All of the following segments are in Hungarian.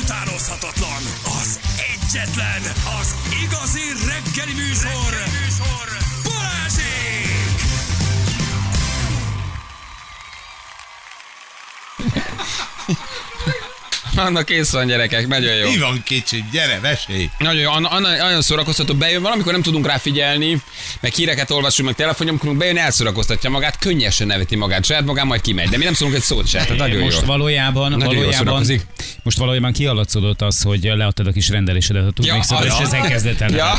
utánozhatatlan, az egyetlen, az igazi reggeli műsor, reggeli Annak kész van gyerekek, nagyon jó. Mi van kicsi, gyere, mesélj. Nagyon jó, Anna, Anna, nagyon szórakoztató, bejön, valamikor nem tudunk rá figyelni, meg híreket olvasunk, meg telefonnyomkodunk, bejön, elszórakoztatja magát, könnyesen neveti magát, saját magán majd kimegy, de mi nem szólunk egy szót se, tehát nagyon most jó. valójában, Nagyon valójában, szórakozik. most valójában kialatszódott az, hogy leadtad a kis rendelésedet a turmixodra, és az- ezen kezdett el. Ja,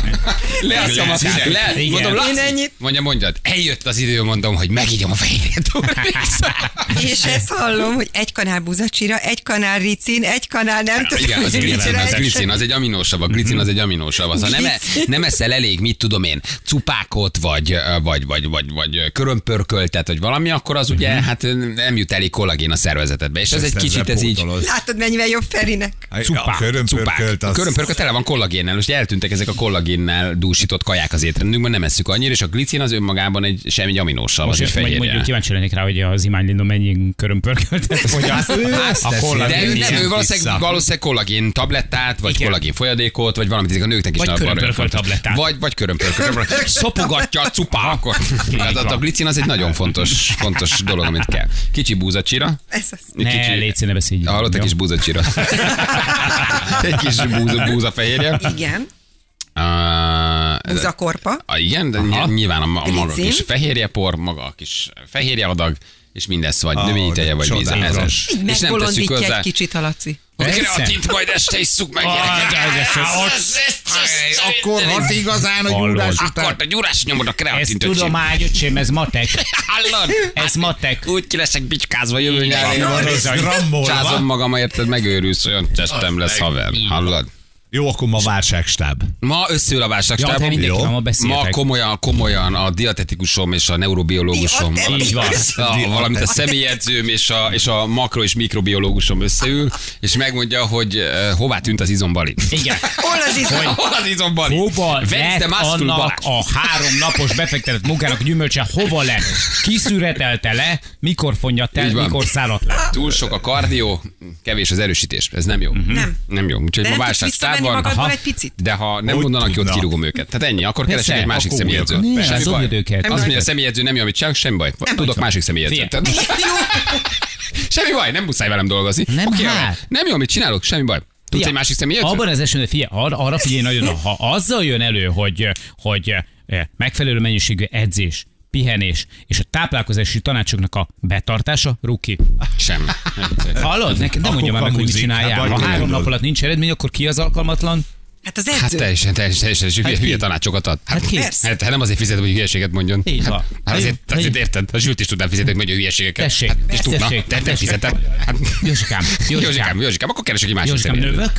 le a Lehet, szavazát, le, igen. mondom, Laci, Én ennyit- mondja, mondjad, eljött az idő, mondom, hogy megígyom a fehérjét. És ezt hallom, hogy egy kanál buzacsira, egy kanál ricin, egy kanál nem tudom. Igen, az glicin, az egy- glicin, az egy aminósav, a glicin az egy aminósav. Az, ha nem, nem eszel elég, mit tudom én, cupákot, vagy, vagy, vagy, vagy, vagy körömpörköltet, vagy valami, akkor az ugye, hát nem jut elég kollagén a szervezetedbe. És ez egy kicsit ez így. Látod, mennyivel jobb Ferinek? Cupák, körömpörkölt A az... körömpörkölt tele van kollagénnel, most eltűntek ezek a kollagénnel dúsított kaják az étrendünkben, nem esszük annyira, és a glicin az önmagában egy semmi aminósav, az egy mondjuk kíváncsi lennék rá, hogy az Imány Lindon mennyi körömpörköltet fogyaszt. De ő nem, ő valószínűleg, vissza. valószínűleg kollagén tablettát, vagy Igen. kollagén folyadékot, vagy valamit, ezek a nőknek is Vagy körömpörkölt tablettát. Vagy, vagy körömpörkölt. Szopogatja a cupákot. Hát a, a glicin az egy nagyon fontos, fontos dolog, amit kell. Kicsi búzacsira. Ez az. Ne, légy ne beszélj. így. Hallott egy kis búzacsira. egy kis búza, búzafehérje. Igen, Uh, buzakorpa. a, igen, de ny- nyilván a, a maga kis fehérjepor, maga a kis fehérje adag, és mindez vagy Ah, növényi teje, vagy víz. És nem tesszük hozzá. egy kicsit a Laci. A kreatint majd este isszuk meg. Akkor hat igazán a gyúrás Akkor után. a gyúrás nyomod a kreatint, öcsém. tudomány, öcsém, ez matek. Hallod? Ez matek. Úgy ki leszek bicskázva jövő grammolva. Csázom magam, érted, megőrülsz, olyan testem lesz, haver. Hallod? Jó, akkor ma válságstáb. Ma összeül a Ja, te válságstábom. mindenki, Jó. ma Ma komolyan, komolyan a diatetikusom és a neurobiológusom, Így van. a, valamint a személyedzőm és a, és a makro- és mikrobiológusom összeül, és megmondja, hogy uh, hová tűnt az izombali. Igen. Hol az izom? Hol az izombali? Hova lett annak Balázs. a három napos befektetett munkának a gyümölcse? Hova lett? Kiszüretelte le? Mikor fonyadt el? Mikor szállott le? Túl sok a kardió, kevés az erősítés. Ez nem jó. Nem. Nem jó. Úgyhogy De ma válságstáb van. magadból Aha. egy picit? De ha nem mondanak ki, ott kirúgom őket. Tehát ennyi, akkor keresek egy másik személyedzőt. Semmi az baj. Azt mondja, a személyedző nem jó, amit csinálok, semmi baj. Tudok baj. másik személyedzőt. Semmi baj, nem muszáj velem dolgozni. Nem Oké, hát. Nem jó, amit csinálok, semmi baj. Tudsz egy másik személyedzőt? Abban az esetben, figyelj, arra, arra figyelj nagyon, ha azzal jön elő, hogy, hogy eh, megfelelő mennyiségű edzés, pihenés és a táplálkozási tanácsoknak a betartása, ruki. Semmi. Hallod? Neked nem mondja már meg, hogy mit csináljál. Ha három nap alatt nincs eredmény, akkor ki az alkalmatlan? Hát az Hát edző. teljesen, teljesen, teljesen, teljesen hülye, ki? hülye tanácsokat ad. Hát ki? Persze. Hát, hát nem azért fizetem, hogy hülyeséget mondjon. Így hát, van. hát azért, Így- azért érted? A Zsült is tudnám fizetni, hogy mondja hülyeségeket. Tessék, hát, és tudna. tessék, Te nem fizeted. Hát, Józsikám, Józsikám, Józsikám, akkor keresek egy másik Józsikám, növök?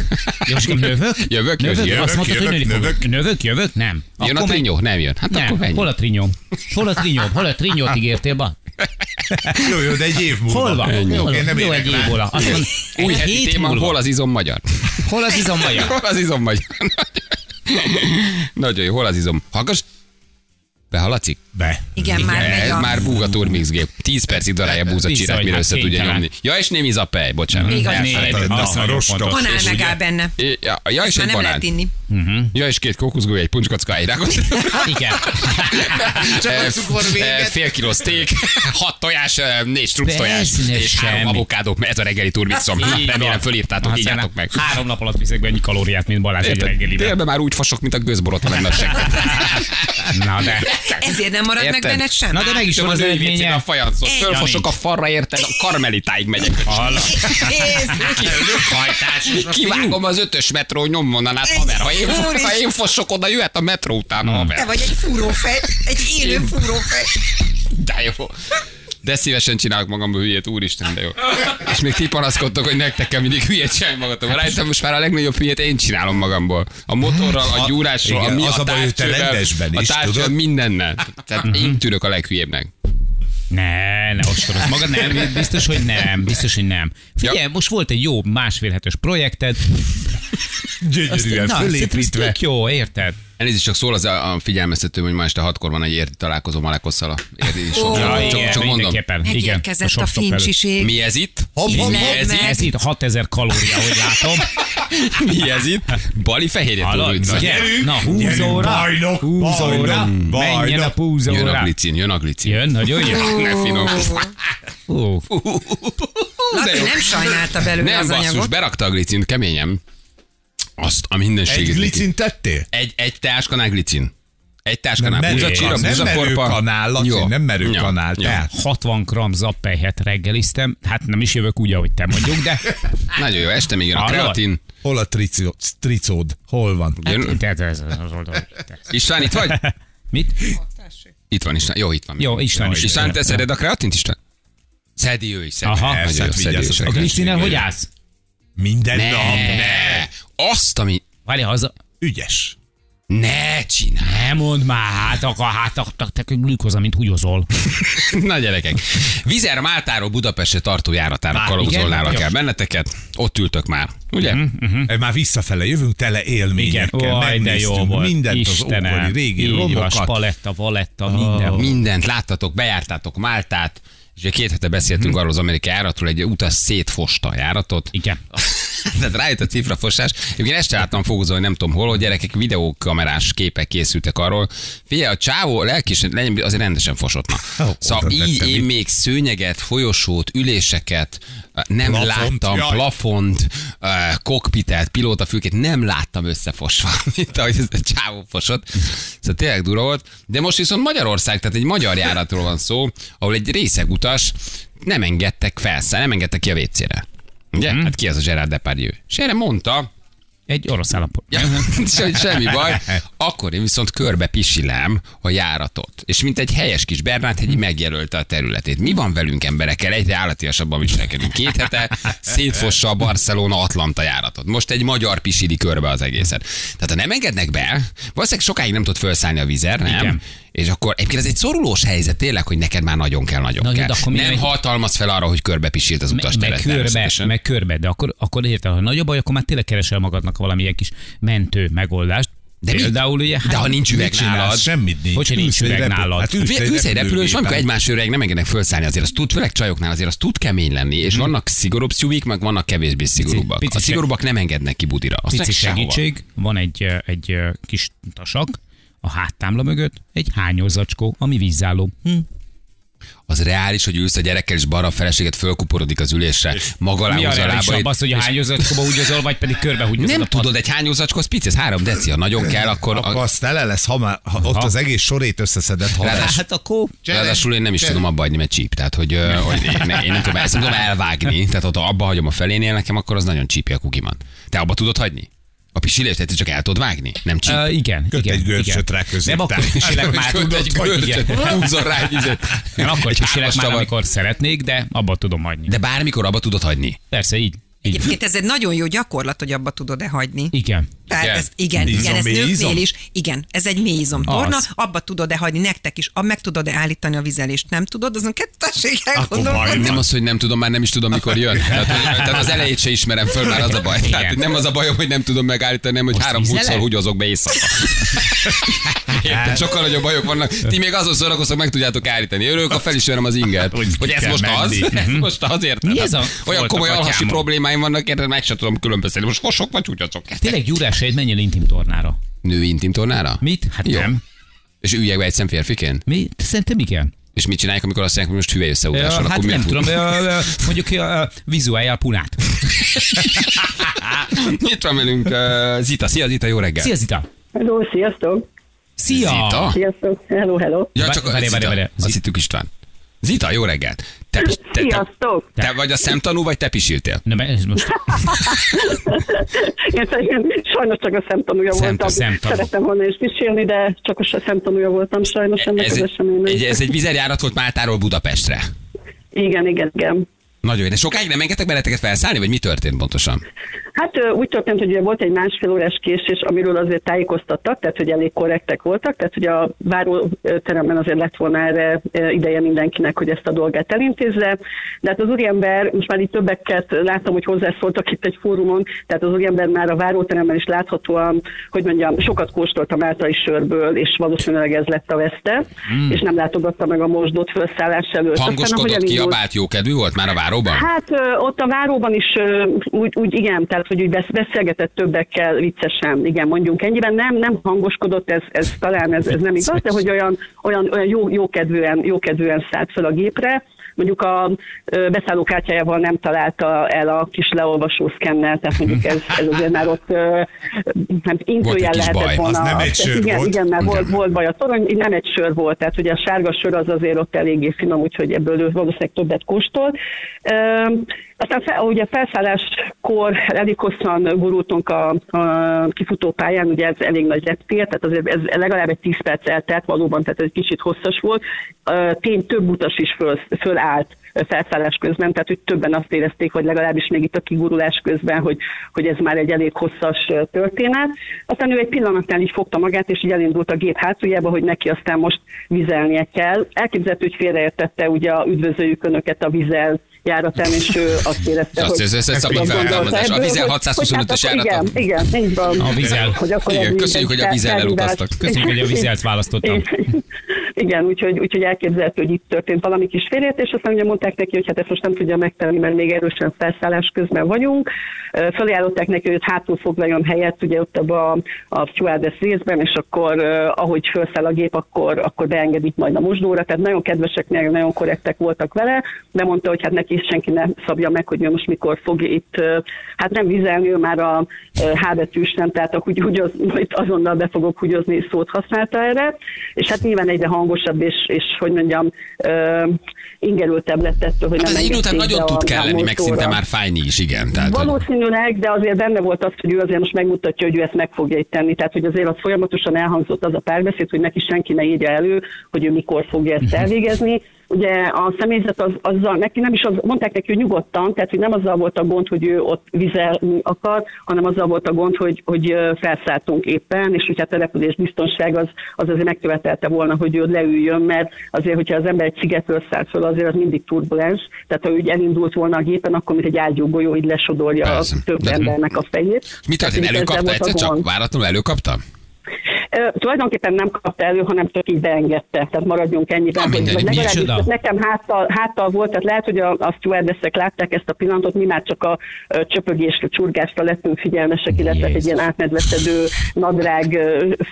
Józsikám, növök? Jövök, Növök? jövök, Azt mondtad, hogy fogok. növök. Növök, jövök? Nem. Jön a Akkor trinyó? Nem jön. Hát akkor Nem, menj. hol a trinyóm? Hol a trinyóm? Hol a trinyót ígértél, ba? Jó, jó, de egy év múlva. Hol van? Hol Jó, egy év múlva. Azt Új heti téma, hol az izom magyar? Hol az izom magyar? Hol az izom magyar? Nagyon jó, hol az izom? Hallgass! Behaladszik? Be. Igen, már megy Ez a... már búga turmixgép. 10 percig darálja búza csirát, mire hát össze tudja nyomni. Ja, és némi zapej, bocsánat. Még az Azt nagyon rostok. Banán megáll benne. Ja, ja és egy nem lehet banán. inni. Ja, és két kókuszgó, egy puncskocka, egy rákos. Igen. Csak a cukor véget. Fél kiló steak, hat tojás, négy struc tojás, és három avokádó. Ez a reggeli turmixom. Így Remélem fölírtátok, írjátok meg. Három nap alatt viszek be ennyi kalóriát, mint Balázs egy reggeliben. Délben már úgy fasok, mint a gőzborota lenne a. Na de. Ezért nem marad meg Érted? benned sem. Na de meg is van az eredménye. a. Ennyi. Fölfosok a farra, érted? A karmelitáig megyek. Kivágom az ötös metró nyomvonalát, haver. Ha én, ha én fosok oda, jöhet a metró utána, haver. Te vagy egy fúrófej, egy élő fúrófej. De jó. De szívesen csinálok magamból hülyét, úristen, de jó. És még ti panaszkodtok, hogy nektek kell mindig hülyét csinálni magatok. Rájöttem, most már a legnagyobb hülyét én csinálom magamból. A motorral, a A- gyúrással, igen, a, mi, az a a baj, hogy te rendesben a is, távcsővel, tudod? mindennel. Tehát én tűnök a leghülyébbnek. Ne, ne ostoroz magad, nem, biztos, hogy nem, biztos, hogy nem. Figyelj, Ja. most volt egy jó másfél hetes projekted, Gyönyörűen fölépítve. jó, érted? Elnézést, csak szól az a, a figyelmeztető, hogy ma este hatkor van egy érdi találkozó Malekosszal a érdi Ó. ja, Ja, csak, igen, csak mondom. Megérkezett a előtt. fincsiség. Mi ez itt? Hopp, hopp, Mi hopp. ez itt? Ez itt 6000 kalória, hogy látom. Mi ez itt? Bali fehérje tudod. Gyerünk, Na, húz gyerünk, óra. bajnok, Húz óra. bajnok, Menjen a húz Jön a glicin, jön a glicin. Jön, nagyon jön. Ne finom. Laci nem sajnálta belőle Nem az basszus, anyagot. berakta a glicint keményen. Azt a Egy mindenségét. glicin tettél? Egy, egy teáskanál glicin. Egy teáskanál Nem merő- búzacsira, nem merő kanál, Laci, nem merő kanál, tehát. 60 gram zappelyhet reggeliztem. Hát nem is jövök úgy, ahogy te mondjuk, de... Nagyon jó, este még jön a kreatin. Hol a tricio- tricód? Hol van? Jön. Te- te- ez az oldal. István, itt vagy? Mit? Itt van István. Jó, itt van. Jó, István is. István, te szeded a kreatint, István? Szedi ő is, szedi. Aha. Nagyon jó, Persze, szedi ő is. vigyázz A glicinel hogy állsz? Minden Ne, nap. ne. Azt, ami... Várj, haza... Ügyes. Ne csinálj. Ne mondd már, hát akkor hát te glükoza, mint húgyozol. Na gyerekek, Vizer Máltáról Budapestre tartó járatára igen? el benneteket. Ott ültök már, ugye? E, Már visszafele jövünk tele élményekkel. Vaj, de Megnéztünk jó volt. mindent az Istenem. ókori régi romokat. spaletta, valetta, minden. Mindent láttatok, bejártátok Máltát, és ugye két hete beszéltünk arról az amerikai járatról, egy utas szétfosta a járatot. Igen. Tehát rájött a cifrafosás. Én este láttam fogozolni, nem tudom hol, hogy gyerekek videókamerás képek készültek arról. Figyelj, a csávó lelkis, azért rendesen fosott. Na. Ó, Szóval így én itt. még szőnyeget, folyosót, üléseket, nem Plafont, láttam, jaj. plafont, eh, kokpitet, pilótafülkét, nem láttam összefosva, mint ahogy ez a csávó fosott. Szóval tényleg durva volt. De most viszont Magyarország, tehát egy magyar járatról van szó, ahol egy részeg utas nem engedtek felszállni, nem engedtek ki a WC-re. Ugye? Mhm. Hát ki az a Gerard Depardieu? És erre mondta, Egy orosz állampot. Ja, se- semmi baj. Akkor én viszont körbe pisilem a járatot. És mint egy helyes kis Bernát hegyi megjelölte a területét. Mi van velünk emberekkel? Egyre állatiasabban viselkedünk. Két hete szétfossa a Barcelona-Atlanta járatot. Most egy magyar pisili körbe az egészet. Tehát ha nem engednek be, valószínűleg sokáig nem tud felszállni a vizer, nem? Igen. És akkor egyébként ez egy szorulós helyzet tényleg, hogy neked már nagyon kell, nagyon Na, kell. akkor nem meg- hatalmaz fel arra, hogy körbe pisilt az Me- meg utasteret. körbe, meg körbe, de akkor, akkor érted, ha nagy a baj, akkor már tényleg keresel magadnak valamilyen kis mentő megoldást. De mi? Például ugye, hát, De ha nincs üveg nálad, Semmit nincs. Hogyha nincs Ülsz üveg repül- nálad. Hát ülsz Ülsz egy egy repülőn, és amikor egymás öreg nem engednek felszállni, azért az tud, főleg csajoknál azért az tud kemény lenni, és vannak szigorúbb szűvik, meg vannak kevésbé szigorúbbak. pici A seg- szigorúbbak nem engednek ki budira. Azt pici meg segítség, van egy, egy kis tasak, a háttámla mögött egy hányózacskó, ami vízálló. Hm. Az reális, hogy ülsz a gyerekkel, és balra a feleséget fölkuporodik az ülésre, maga Mi a reálisabb lábait. az, hogy a hányózacskóba húgyozol, vagy pedig körbe húgyozol? Nem a pad- tudod, egy hányózacskó, az pici, ez három deci, ha nagyon kell, akkor... Akkor A, azt tele lesz, ha, már, ha ott az egész sorét összeszedett. Ha Ráadásul- Hát akkor Ráadásul én nem is tudom abba hagyni, mert csíp. Tehát, hogy, hogy én, ne- én nem tudom, ezt tudom elvágni. Tehát, ha abba hagyom a felénél nekem, akkor az nagyon csípi a kukimat. Te abba tudod hagyni? A pisilést te csak el tudod vágni? Nem csíp. Uh, igen, Köt igen. egy görcsöt rá közé, Nem akkor tehát- pisilek már, tudod, egy hogy igen. húzzon rá. Nem akkor pisilek már, amikor szeretnék, de abba tudom hagyni. De bármikor abba tudod hagyni. Persze, így. Így. Egyébként ez egy nagyon jó gyakorlat, hogy abba tudod-e hagyni. Igen. Tehát Igen. ez, igen, Izom, igen, ez mély nőknél izom? is. Igen, ez egy mélyizom torna, Az. abba tudod-e hagyni nektek is, meg tudod-e állítani a vizelést, nem tudod, azon kettesség baj elgondolkodni. Nem az, hogy nem tudom, már nem is tudom, mikor jön. Tehát, tehát az elejét se ismerem föl, már az a baj. Tehát nem az a bajom, hogy nem tudom megállítani, nem, hogy Most három húszszor húgyozok be éjszaka. Érted? Sokkal nagyobb bajok vannak. Ti még azon szórakoztok, meg tudjátok állítani. Örülök, ha felismerem az inget. Hogy Hogy ez most az? Ez most az, érted? Mi ez a- Olyan komoly alhasi atyámon? Problémáim vannak, érted? Meg sem tudom különböztetni. Most fosok vagy húgyozok. Tényleg Gyurás egy menjen intim tornára. Női intim tornára? Mit? Hát Jó. nem. És üljek be egy szem férfiként? Mi? Szerintem igen. És mit csinálják, amikor azt mondják, hogy most hüvely összeúzással? Ja, hát akkor nem mit tudom, ö, ö, mondjuk ö, vizuáljál punát. Itt van velünk Zita. Szia Zita, jó reggel. Szia Zita! Hello, sziasztok! Szia! Zita? Sziasztok! Hello, hello! Ja, csak várj, várj, várj. Azt hittük István. Zita, jó reggelt. Te, te, te, Sziasztok! te vagy a szemtanú, vagy te pisiltél? Nem, ez most Én sajnos csak a szemtanúja Szem- voltam. szemtanú. Szerettem volna is pisilni, de csak a szemtanúja voltam sajnos ennek Ez az eseménynek. egy, ez egy vizerjárat volt Máltáról Budapestre. Igen, igen, igen. Nagyon jó. De sokáig nem engedtek beleteket felszállni, vagy mi történt pontosan? Hát úgy történt, hogy ugye volt egy másfél órás késés, amiről azért tájékoztattak, tehát hogy elég korrektek voltak, tehát hogy a váróteremben azért lett volna erre ideje mindenkinek, hogy ezt a dolgát elintézze. De hát az úriember, most már itt többeket láttam, hogy hozzászóltak itt egy fórumon, tehát az úriember már a váróteremben is láthatóan, hogy mondjam, sokat kóstolt a máltai sörből, és valószínűleg ez lett a veszte, mm. és nem látogatta meg a mosdót felszállás előtt. Aztán, Hangoskodott, elindult- kiabált, jókedvű volt már a váróban? Hát ö, ott a váróban is ö, úgy, úgy igen, tehát hogy úgy besz- beszélgetett többekkel viccesen, igen, mondjunk ennyiben. Nem, nem hangoskodott, ez, ez talán ez, ez nem igaz, de hogy olyan, olyan, olyan jó, jókedvűen, jókedvűen szállt fel a gépre. Mondjuk a beszállókártyájával nem találta el a kis leolvasó szkennel, tehát mondjuk ez, ez azért már ott hát intőjel lehetett baj. volna. Az nem egy sör igen, volt? Igen, mert volt, volt baj a torony, nem egy sör volt, tehát ugye a sárga sör az azért ott eléggé finom, úgyhogy ebből ő valószínűleg többet kóstolt. Aztán fel, ugye felszálláskor elég hosszan gurultunk a, a kifutópályán, ugye ez elég nagy reptér, tehát azért ez legalább egy 10 perc eltelt valóban, tehát ez egy kicsit hosszas volt. Tény több utas is föl, fölállt felszállás közben, tehát hogy többen azt érezték, hogy legalábbis még itt a kigurulás közben, hogy, hogy ez már egy elég hosszas történet. Aztán ő egy pillanatnál így fogta magát, és így elindult a gép hátuljába, hogy neki aztán most vizelnie kell. Elképzelhető, hogy félreértette ugye a üdvözöljük önöket a vizel járatán, és ő azt érezte, Azt- hogy... ez- ez- ez szabad feltámadás. A Vizel hogy- 625-ös hogy hát járata. Igen, igen, így van. A Vizel. Hogy akkor Igen, köszönjük, hogy a egy Vizellel felhívás. utaztak. Köszönjük, hogy a vizelt választottam. Igen, úgyhogy, úgyhogy elképzelhető, hogy itt történt valami kis félreértés, aztán ugye mondták neki, hogy hát ezt most nem tudja megtenni, mert még erősen felszállás közben vagyunk. Ö, Felajánlották neki, hogy hátul foglaljon helyet, ugye ott abba a, a stewardess részben, és akkor ahogy felszáll a gép, akkor, akkor beengedik majd a mosdóra. Tehát nagyon kedvesek, nagyon korrektek voltak vele, de mondta, hogy hát neki senki ne szabja meg, hogy ő most mikor fog itt, hát nem vizelni, ő már a H betűs nem, tehát a úgy, úgy az, itt azonnal be fogok húgyozni szót használta erre, és hát nyilván egyre hangosabb, és, és hogy mondjam, ingerültebb lett ettől, hogy Hát nem ez idő után nagyon tud kelleni, meg szinte már fájni is, igen. Tehát, hogy- Valószínűleg, de azért benne volt az, hogy ő azért most megmutatja, hogy ő ezt meg fogja itt tenni. Tehát, hogy azért az folyamatosan elhangzott az a párbeszéd, hogy neki senki ne írja elő, hogy ő mikor fogja ezt elvégezni. Ugye a személyzet az, azzal, neki nem is az, mondták neki, hogy nyugodtan, tehát hogy nem azzal volt a gond, hogy ő ott vizelni akar, hanem azzal volt a gond, hogy, hogy felszálltunk éppen, és hogy hát a repülés biztonság az, az azért megkövetelte volna, hogy ő leüljön, mert azért, hogyha az ember egy szigetről száll föl, azért az mindig turbulens, tehát ha úgy elindult volna a gépen, akkor mint egy ágyúgolyó, így lesodorja Persze. a több De- embernek a fejét. Mi történt? Előkapta egyszer csak? Váratlanul előkapta? Ö, tulajdonképpen nem kapta elő, hanem csak így beengedte, tehát maradjunk ennyiben. Na, mindegy, legalábbis nekem háttal, háttal volt, tehát lehet, hogy a, a stewardessek látták ezt a pillanatot, mi már csak a ö, csöpögésre, csurgásra lettünk figyelmesek, illetve egy Jézus. ilyen átmedveszedő nadrág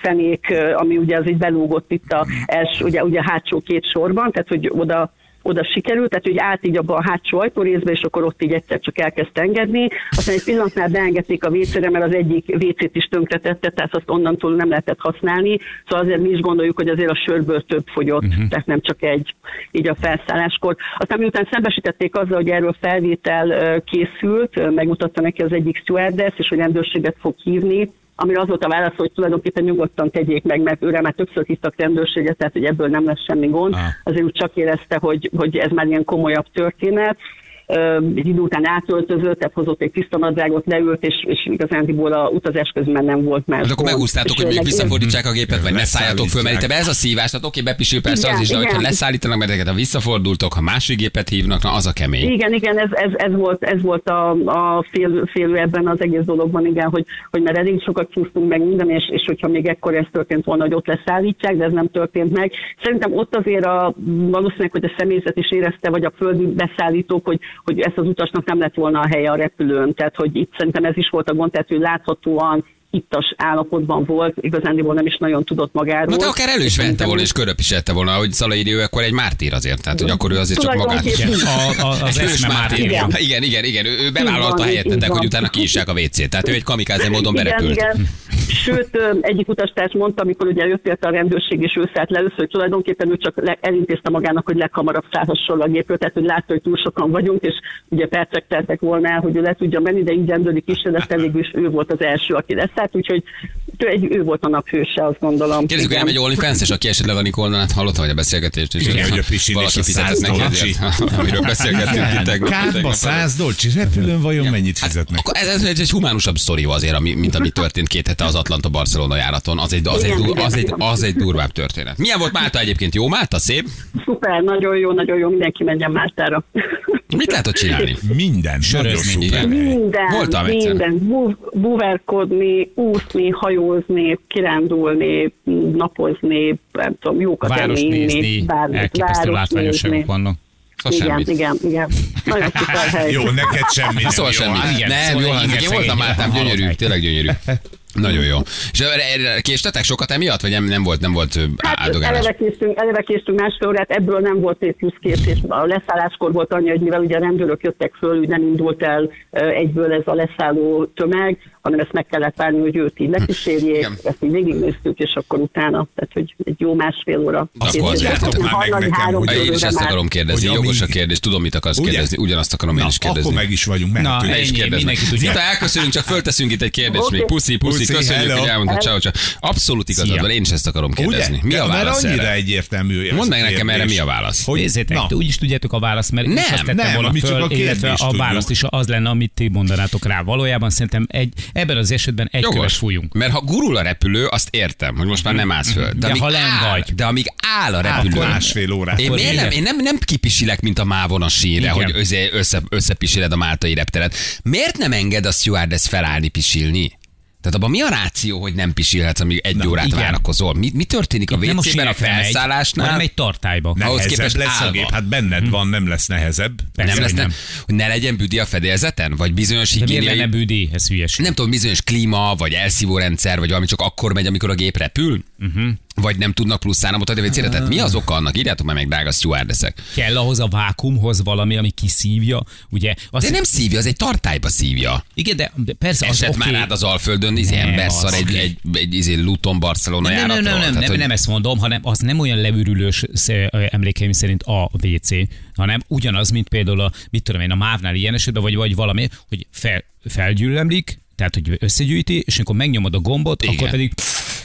fenék, ami ugye az így belúgott itt a első, ugye, ugye a hátsó két sorban, tehát hogy oda oda sikerült, tehát hogy állt így abba a hátsó ajtórészbe, és akkor ott így egyszer csak elkezdte engedni. Aztán egy pillanatnál beengedték a WC-re, mert az egyik WC-t is tönkretette, tehát azt onnantól nem lehetett használni. Szóval azért mi is gondoljuk, hogy azért a sörből több fogyott, uh-huh. tehát nem csak egy így a felszálláskor. Aztán miután szembesítették azzal, hogy erről felvétel készült, megmutatta neki az egyik stewardess, és hogy rendőrséget fog hívni, amire az volt a válasz, hogy tulajdonképpen nyugodtan tegyék meg, mert őre már többször hívtak rendőrséget, tehát hogy ebből nem lesz semmi gond. Ah. Azért úgy csak érezte, hogy, hogy ez már ilyen komolyabb történet. Egy idő után átöltözött, tehát hozott egy tiszta nadrágot, leült, és, és igazándiból a utazás közben nem volt más. Hát akkor megúsztátok, hogy még visszafordítsák a gépet, vagy ne szálljatok föl, mert ez a szívás, tehát oké, bepisül persze Igen, az is, de hogyha leszállítanak beteket, ha visszafordultok, ha másik gépet hívnak, na az a kemény. Igen, igen, ez, ez, ez volt, ez volt a, a fél, félő ebben az egész dologban, igen, hogy, hogy már elég sokat csúsztunk meg minden, és, és hogyha még ekkor ez történt volna, hogy ott leszállítják, de ez nem történt meg. Szerintem ott azért a, valószínűleg, hogy a személyzet is érezte, vagy a földi beszállítók, hogy, hogy ezt az utasnak nem lett volna a helye a repülőn. Tehát, hogy itt szerintem ez is volt a gond, tehát ő láthatóan ittas állapotban volt, igazándiból nem is nagyon tudott magáról. Na de akár elő is vette volna, és köröp is vette volna, hogy Szalai ő akkor egy mártír azért, tehát hogy akkor ő azért csak magát. Tulajdonképpen- Igen, a, a, az eszme már mártír. igen. Igen, igen, igen, ő, ő bevállalta helyettetek, hogy utána kiissák a WC-t. Tehát ő egy kamikáze módon igen, berepült. igen. Sőt, egyik utastárs mondta, amikor ugye jött érte a rendőrség, és ő szállt le először, hogy tulajdonképpen ő csak le, elintézte magának, hogy leghamarabb szállhasson a gépről, tehát hogy látta, hogy túl sokan vagyunk, és ugye percek teltek volna el, hogy ő le tudja menni, de így rendőri kísérlet végül is ő volt az első, aki leszállt, úgyhogy egy, ő volt a naphőse, azt gondolom. Kérdezzük, hogy nem egy OnlyFans-es, aki esetleg a Nikolnál hallotta, vagy a beszélgetést. És Igen, hogy a pisilés valaki a fizetett 100 neki dolcsi. ezért, amiről beszélgettünk itt tegnap. Kárba. 100 dolcsi, repülőn vajon mennyit Hát, fizetnek? akkor ez, ez, egy humánusabb sztori azért, ami, mint ami történt két hete az Atlanta-Barcelona járaton. Az egy, az, egy, az, egy, az egy durvább történet. Milyen volt Málta egyébként? Jó Málta? Szép? Szuper, nagyon jó, nagyon jó, mindenki menjen Máltára. Mit lehet ott csinálni? Minden. Sörözni. szuper. Minden, Voltam minden. Bu- búverkodni, úszni, hajózni, kirándulni, napozni, nem tudom, jókat Város enni, nézni, bármit, elképesztő látványosságok vannak. Szóval Igen, igen, igen. Nagyon hely. Jó, neked semmi nem Szóval jó. semmi. hát? igen, nem, szóval jó igen, hangzik. Én voltam szegény. Máltán, Hallott gyönyörű, tényleg gyönyörű. Nagyon jó. És erre- késtetek sokat emiatt, vagy nem, nem volt, nem volt Hát áldogálás? eleve késztünk, eleve késztünk másfél órát, ebből nem volt egy plusz késés. A leszálláskor volt annyi, hogy mivel ugye a rendőrök jöttek föl, úgy nem indult el egyből ez a leszálló tömeg, hanem ezt meg kellett várni, hogy őt így lekísérjék, Igen. ezt így végignéztük, és akkor utána, tehát hogy egy jó másfél óra. Akkor készés. hiszem, már meg nekem, Én is ezt akarom kérdezni. Hogy Jogos a kérdés. Tudom, mit akarsz Ugye? kérdezni. Ugyanazt akarom én Na, is kérdezni. akkor meg is vagyunk, Na, mehetünk. Is ennyi, mindenki tudja. Elköszönünk, csak fölteszünk itt egy kérdést még. Puszi, puszi, Puszi, köszönjük, hello. hogy elmondtad. Ciao, ciao. Abszolút igazad van, én is ezt akarom kérdezni. Mi a Mert válasz annyira erre? egyértelmű. Mondd meg a nekem erre mi a válasz. Hogy, Nézzétek, na, úgy is tudjátok a választ, mert Nem, azt tettem nem, volna mi csak föl, a kérdést illetve a választ is az lenne, amit ti mondanátok rá. Valójában szerintem egy, ebben az esetben egy követ Jogos. fújunk. Mert ha gurul a repülő, azt értem, hogy most már nem állsz föl. De ha áll, vagy. De amíg áll a repülő. akkor másfél órát. Én, miért nem, én nem, nem kipisilek, mint a mávon a sínre, hogy össze, össze, összepisiled a máltai repteret. Miért nem enged a stewardess felállni pisilni? Tehát abban mi a ráció, hogy nem pisilhetsz, amíg egy Na, órát igen. várakozol? Mi, mi történik a Nem a WC-ben, a felszállásnál? hanem egy tartályba. ahhoz képest lesz a állva. gép, hát benned van, nem lesz nehezebb. nem Persze, lesz, hogy nem. nem. Hogy ne legyen büdi a fedélzeten? Vagy bizonyos De miért higiéniai... lenne bűdi? Ez hülyeség. nem tudom, bizonyos klíma, vagy elszívó rendszer, vagy valami csak akkor megy, amikor a gép repül? Uh-huh. Vagy nem tudnak plusz áramot adni, vagy célra. Tehát mi az oka annak? Írjátok már meg, drága stewardessek. Kell ahhoz a vákumhoz valami, ami kiszívja, ugye? Azt De nem szívja, az egy tartályba szívja. Igen, de, de persze az Esett oké. már rád az Alföldön, izé Nem, ember szar az egy, egy, egy, izé Luton Barcelona Nem, nem, nem, járatról. nem, nem, Tehát, nem, hogy- nem ezt mondom, hanem az nem olyan leürülős emlékeim szerint a WC, hanem ugyanaz, mint például a, mit tudom én, a mávnál ilyen esetben, vagy, vagy valami, hogy fel, felgyűlömlik, tehát, hogy összegyűjti, és amikor megnyomod a gombot, Igen. akkor pedig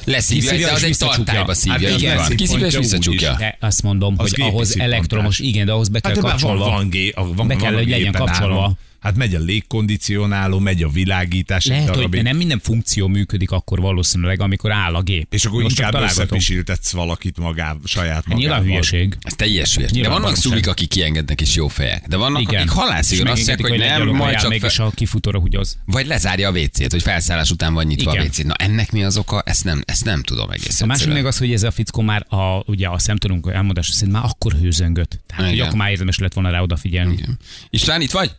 Leszívja, kiszívja de az egy tartályba szívja. Hát így igen, van. Kiszívja és visszacsukja. de azt mondom, hogy ahhoz elektromos, igen, de ahhoz be kell Hát van, kapcsolva. van, a- van, Be kell, van hogy legyen kapcsolva. Hát megy a légkondicionáló, megy a világítás. Lehet, hogy nem minden funkció működik akkor valószínűleg, amikor áll a gép. És akkor Most inkább összepisiltetsz valakit magá, saját Hát Nyilván magával. hülyeség. Ez teljes hülyes. De Nyilván vannak szulik, akik kiengednek és jó fejek. De vannak, Igen. akik halászigor És azt mondják, hogy nem, majd csak még, fel... és a kifutóra húgyoz. Vagy lezárja a WC-t, hogy felszállás után van nyitva Igen. a WC. Na ennek mi az oka? Ezt nem, ezt nem tudom egész A másik meg az, hogy ez a fickó már a, ugye a szemtanúnk elmondása szerint már akkor hőzöngött. Tehát, hogy Igen. akkor már érdemes lett volna rá odafigyelni. Igen. István, itt vagy?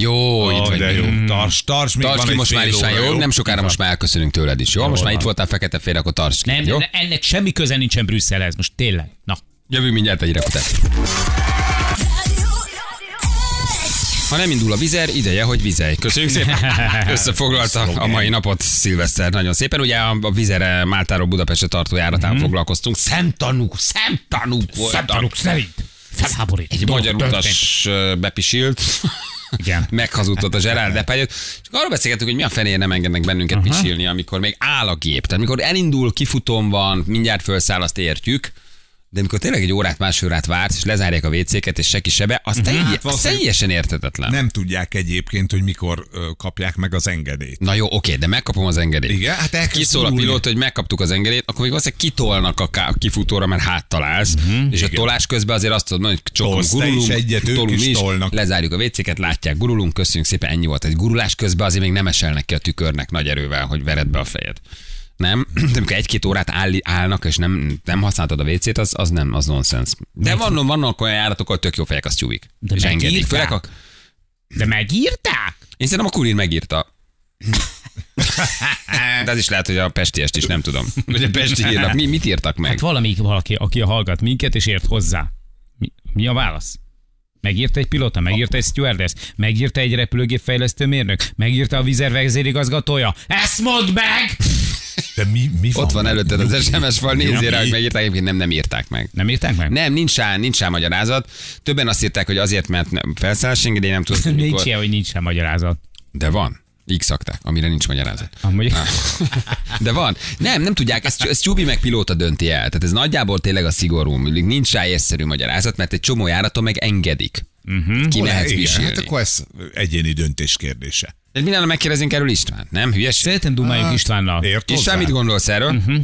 Jó, itt Oh, vagy. de jó. Tarts, tarts, még Tarts van ki most már fél is, óra, jó? Nem sokára most már elköszönünk tőled is, jó? Most már itt voltál fekete-félre, akkor tarts ki, Nem, jó? ennek semmi köze nincsen Brüsszelhez, most tényleg. Na. Jövünk mindjárt egy után. Ha nem indul a vizer, ideje, hogy vizelj. Köszönjük szépen. Összefoglalta a mai napot Szilveszter nagyon szépen. Ugye a vizere Máltáról Budapestre tartó járatán Mhm. foglalkoztunk. Szemtanúk, szemtanúk voltak. Szemtanúk szerint felháborít. Egy magyar utas ö, bepisilt. Igen. Meghazudtott a Gerard Depardieu. Csak arról beszélgetünk, hogy mi a fenér nem engednek bennünket uh-huh. pisilni, amikor még áll a gép. Tehát amikor elindul, kifutón van, mindjárt felszáll, azt értjük. De amikor tényleg egy órát, másfél órát vársz, és lezárják a WC-ket, és senki sebe, az, telj- az valószínűleg- teljesen értetetlen. Nem tudják egyébként, hogy mikor kapják meg az engedélyt. Na jó, oké, de megkapom az engedélyt. Igen, hát Kiszól a pilóta, hogy megkaptuk az engedélyt, akkor még valószínűleg kitolnak a ká- kifutóra, mert háttalálsz, uh-huh, és a igen. tolás közben azért azt tudod mondani, hogy csokon te is gurulunk, egyet, tolunk is mi tolnak. lezárjuk a WC-ket, látják, gurulunk, köszönjük szépen, ennyi volt. Egy gurulás közben azért még nem eselnek ki a tükörnek nagy erővel, hogy vered be a fejed. Nem? De amikor egy-két órát áll, állnak, és nem, nem használtad a WC-t, az, az nem, az nonsens. De vannak, vannak olyan járatok, ahol tök jó fejek a tyúvik. De és engedik. Főleg a, De megírták? én szerintem a kurír megírta. De az is lehet, hogy a pestiest is nem tudom. Vagy a pesti írnak. Mi, mit írtak meg? Hát valami, valaki, aki hallgat minket és ért hozzá. Mi, mi a válasz? Megírta egy pilóta, megírta egy stewardess, megírta egy repülőgép fejlesztő mérnök, megírta a vizer vezérigazgatója. Ezt mondd meg! De mi, mi Ott van előtted az SMS fal, nézzél rá, hogy megírták, egyébként nem, nem írták meg. Nem írták meg? Nem, nincs rá, nincs rá magyarázat. Többen azt írták, hogy azért, mert nem, felszállási engedély nem hogy Nincs ilyen, hogy nincs sem magyarázat. De van. x amire nincs magyarázat. Amúgy, De van. Nem, nem tudják, ezt, ezt Csubi meg pilóta dönti el. Tehát ez nagyjából tényleg a szigorú. Nincs rá észszerű magyarázat, mert egy csomó járaton meg engedik. Uh-huh. Ki mehet Igen, visilni. hát akkor ez egyéni döntés kérdése. De minden megkérdezünk erről István, nem? Hülyeség? Szerintem dumáljunk Istvánnal. Ért István, mit gondolsz erről? Mhm.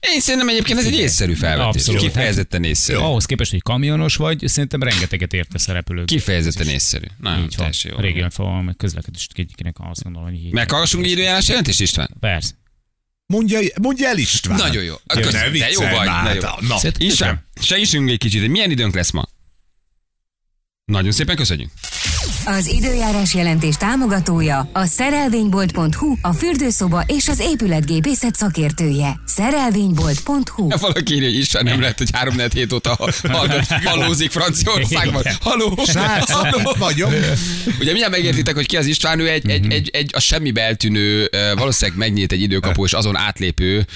Én szerintem egyébként ez egy észszerű felvetés. Abszolút. Kifejezetten észszerű. Ahhoz képest, hogy kamionos vagy, szerintem rengeteget értesz a repülők. Kifejezetten észszerű. Nagyon Így van. teljesen jó. Régen fel, meg közlekedés egyiknek azt gondolom, hogy. Meghallgassunk időjárás jelentést, István? Persze. Mondja, mondja el István. Nagyon jó. Köszönöm, de jó vagy. de jó. Na, István, segítsünk egy kicsit, hogy milyen időnk lesz ma. Nagyon szépen köszönjük. Az időjárás jelentés támogatója a szerelvénybolt.hu, a fürdőszoba és az épületgépészet szakértője. Szerelvénybolt.hu Valaki írja, hogy nem lehet, hogy 3 hét óta hallózik Franciaországban. Haló, Srácok, itt vagyok. Ugye mindjárt megértitek, hogy ki az István, ő egy, egy, egy, egy a semmibe eltűnő, ö, valószínűleg megnyílt egy időkapu, és azon átlépő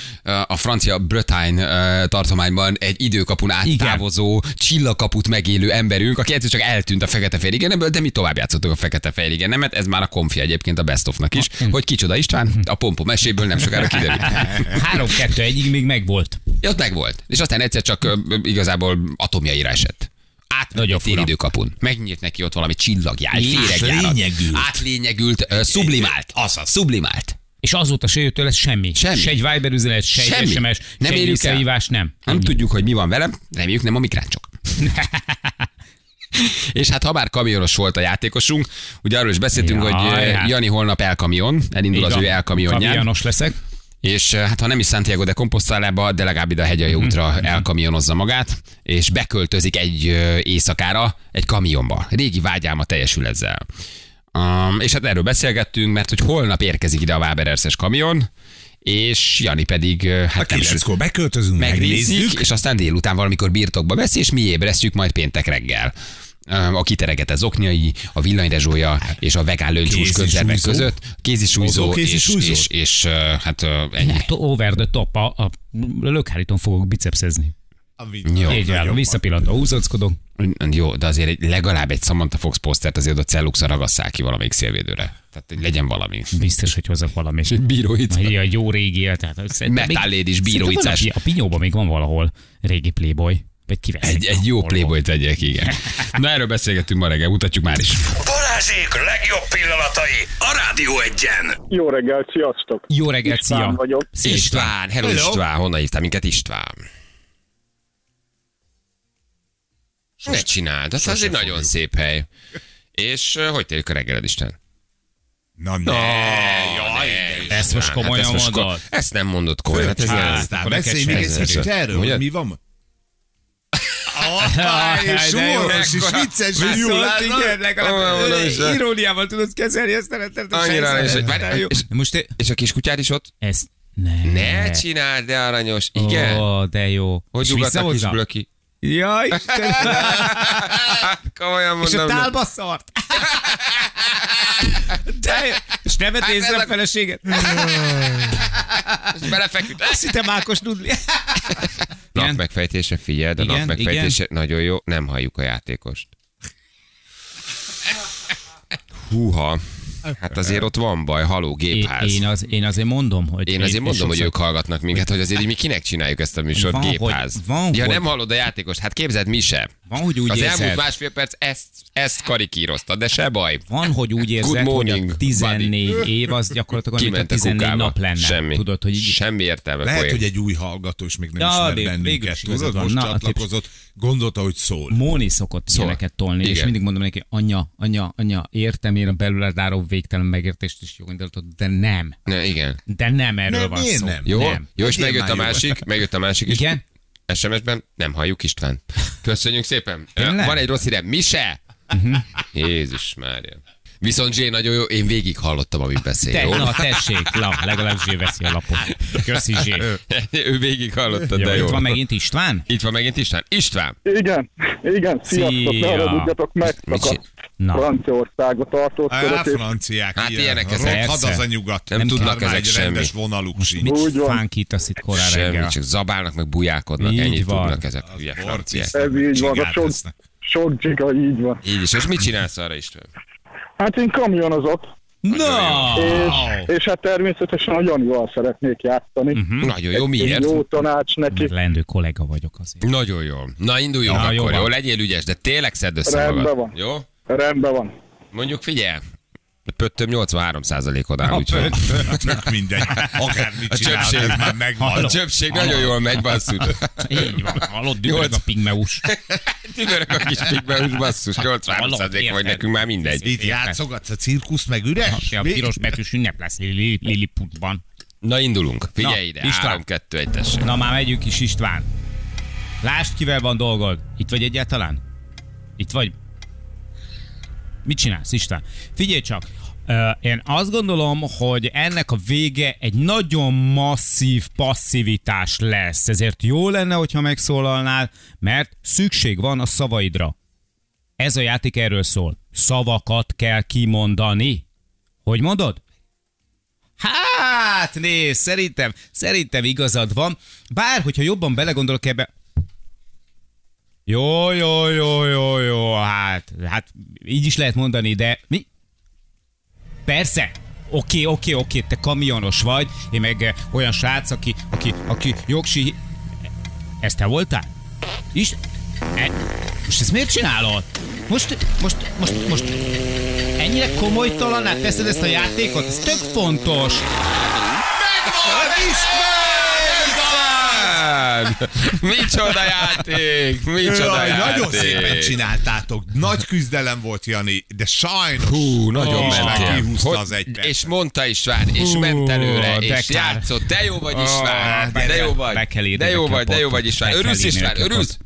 a francia Bretagne tartományban egy időkapun áttávozó, csillagkaput megélő emberünk, aki egyszer csak eltűnt a fekete férigenemből, de mi tovább játszottuk a fekete férigenemet, ez már a konfi egyébként a best ofnak is, hogy kicsoda István, a pompo meséből nem sokára kiderül. Három-kettő egyig még megvolt. Ja, ott meg volt. És aztán egyszer csak igazából atomjaira esett. Át Nagyon időkapun. Megnyílt neki ott valami csillagjáj, féregjárat. lényegült. Átlényegült, ö, sublimált. Azaz. Sublimált. És azóta se jött tőle semmi. Semmi. Se egy Viber üzenet, se egy Semmi. SMS, Nem se érjük el. nem. Nem tudjuk, hogy mi van velem, reméljük nem a migráncsok. És hát ha már kamionos volt a játékosunk, ugye arról is beszéltünk, Jaj, hogy ö, hát. Jani holnap elkamion, elindul az Így ő elkamionján. Kamionos leszek. És eh, hát ha nem is Santiago de Compostelába, de legalább ide a hegyai Mhm. útra elkamionozza magát, és beköltözik egy ö, éjszakára egy kamionba. Régi vágyálma teljesül ezzel. Um, és hát erről beszélgettünk, mert hogy holnap érkezik ide a Wabererszes kamion, és Jani pedig A hát nem kilenckor beköltözünk, megnézzük, megnézzük. és aztán délután valamikor birtokba veszi, és mi ébresztjük majd péntek reggel. A kiteregete zoknyai, a villanyrezsója és a vegán löncsús konzervek között, kézisújzó, Mozgó és, és, és, ö, hát ennyi. Hát over the top, a, a lökhárítón fogok bicepszezni. Jó. Így van, visszapillantva húzockodok. Jó, de azért egy, legalább egy Samantha Fox posztert azért a celluxra ragasszák ki valamelyik szélvédőre. Tehát hogy legyen valami. Biztos, hogy hozok valamit. Egy bíróica. Ilyen jó régi, tehát szerintem Metal szerintem bíróicás. A, a pinyóban még van valahol régi Playboy. Vagy kiveszik. Egy, egy jó playboy tegyek, igen. Na erről beszélgettünk ma reggel, mutatjuk már is. Balázsék legjobb pillanatai a Rádió egyen. Jó reggelt, sziasztok! Jó reggelt, István szia. vagyok. Szia, István, hello, Hello. István, honnan hívtál minket István? Ne csináld, az azért nagyon fogjuk. szép hely. És ö, hogy telik a reggeled, Isten? Na ne, jaj, Ezt most komolyan ezt, most mondod? ezt nem mondod komolyan. Hát ez Hát, Aztán akkor beszélj neked még sem egy kicsit ez- erről, hogy mi van. Hoppá, és humoros és vicces, Viszont jó látod? legalább iróniával tudod kezelni ezt a rettenetes Annyira, és, és, Most és a kiskutyád is ott? ez ne. Ne csináld, de aranyos. Igen? Ó, de jó. Hogy És ugat a kis blöki? Jaj, Istenem. Komolyan És a mondom. tálba szart. De. És nem vett Hát a- feleséget? És belefeküdt. Azt hittem Ákos Nudli. Napmegfejtése, figyeld, a Igen, napmegfejtése nagyon jó, nem halljuk a játékost. Húha. Hát azért ott van baj, haló, Én, gépház. én, az, én azért mondom, hogy... Én azért mondom, hogy ők hallgatnak minket, hogy azért mi kinek csináljuk ezt a műsort, Van, hogy- gépház. van, ja, hogy- nem hallod a játékost, hát képzeld, mi se. Van, hogy úgy Az érzed. elmúlt másfél perc ezt, ezt karikírozta, de se baj. Van, hogy úgy érzed, Good hogy morning, a 14 év az gyakorlatilag mint a Kiment a 14 kukába. nap lenne. Semmi. Tudod, hogy így... Semmi értelme. Lehet, poén. hogy egy új hallgató is még nem Ja, ismer vég- végül bennünket. is Tudod, van. most Na, csatlakozott, gondolta, hogy szól. Móni szokott Szóval. ilyeneket tolni, és Igen. mindig mondom neki, anya, anya, anya, értem én a belőled álló végtelen megértést és jó indulatot, de nem. Ne, igen. De nem erről Nem, van szó. nem? Jó, Nem. jó, és megjött a másik, megjött a másik is. Igen? SMS-ben nem halljuk István. Köszönjük szépen. Tényleg? Van egy rossz hírem. Mi se? Jézus Mária. Viszont Zsé nagyon jó, én végig hallottam, amit beszél. Te, Jó? na tessék, la, legalább Zsé veszi a lapot. Köszi Zsé. ő végig hallotta, Jó, de itt jó. van megint István? Itt van megint István. István! Igen, igen, sziasztok, Szia. ne haragudjatok meg, a Na. Franciaországot tartózkodok, és franciák, Hát ilyen. ilyenek A ezek. az a nyugat. Nem tudnak Már ezek egy semmi. rendes vonaluk sincs. Mit Úgy van. fánkítasz itt korán Semmi, reggel? csak zabálnak, meg bujálkodnak, Így ennyit van. tudnak ezek a hülye franciák. ez így van, a sok, sok giga így van. Így is, és mit csinálsz arra István? Hát én kamionozok, Na! és, és hát természetesen nagyon jól szeretnék játszani. Mhm. Nagyon jó, Egy miért? jó tanács neki. Lendő kollega vagyok azért. Nagyon jó. Na induljunk Na, akkor, jó jó. Legyél ügyes, de tényleg szedd össze Rendben magad. van. Jó? Rendben van. Mondjuk figyelj, pöttöm 83 százalékod áll, úgyhogy Tök mindegy. Akármit A csinálod, csöpség. ez már megvan. a csöpség nagyon jól megy, basszus. Így van, hallod, dübörög a pigmeus. Tüdörök a kis pikbeus, basszus, 83 Hallod, százalék vagy nekünk már mindegy. Itt játszogatsz a cirkusz, meg üres? A piros betűs ünnep lesz Lilliputban. Na indulunk, figyelj Na, ide, István. 3, 2, 1, tessék. Na már megyünk is István. Lásd, kivel van dolgod. Itt vagy egyáltalán? Itt vagy? Mit csinálsz, István? Figyelj csak, én azt gondolom, hogy ennek a vége egy nagyon masszív passzivitás lesz. Ezért jó lenne, hogyha megszólalnál, mert szükség van a szavaidra. Ez a játék erről szól. Szavakat kell kimondani. Hogy mondod? Hát, nézd, szerintem, szerintem igazad van. Bár, hogyha jobban belegondolok ebbe... Jó, jó, jó, jó, jó, hát, hát így is lehet mondani, de mi? Persze, oké, oké, oké, te kamionos vagy, én meg eh, olyan srác, aki, aki, aki jogsi... Ez te voltál? Is? E, most ezt miért csinálod? Most, most, most, most ennyire komolytalanná teszed ezt a játékot? Ez tök fontos. István! Micsoda játék! Micsoda Jaj, játék! nagyon szépen csináltátok. Nagy küzdelem volt, Jani, de sajnos. Hú, nagyon Ó, mentél. Kihúzta Hogy- az egy. És mondta István, és Hú, ment előre, de és kár. játszott. De jó vagy István, be de jó vagy. De jó vagy, de jó vagy István. Örülsz István, örülsz?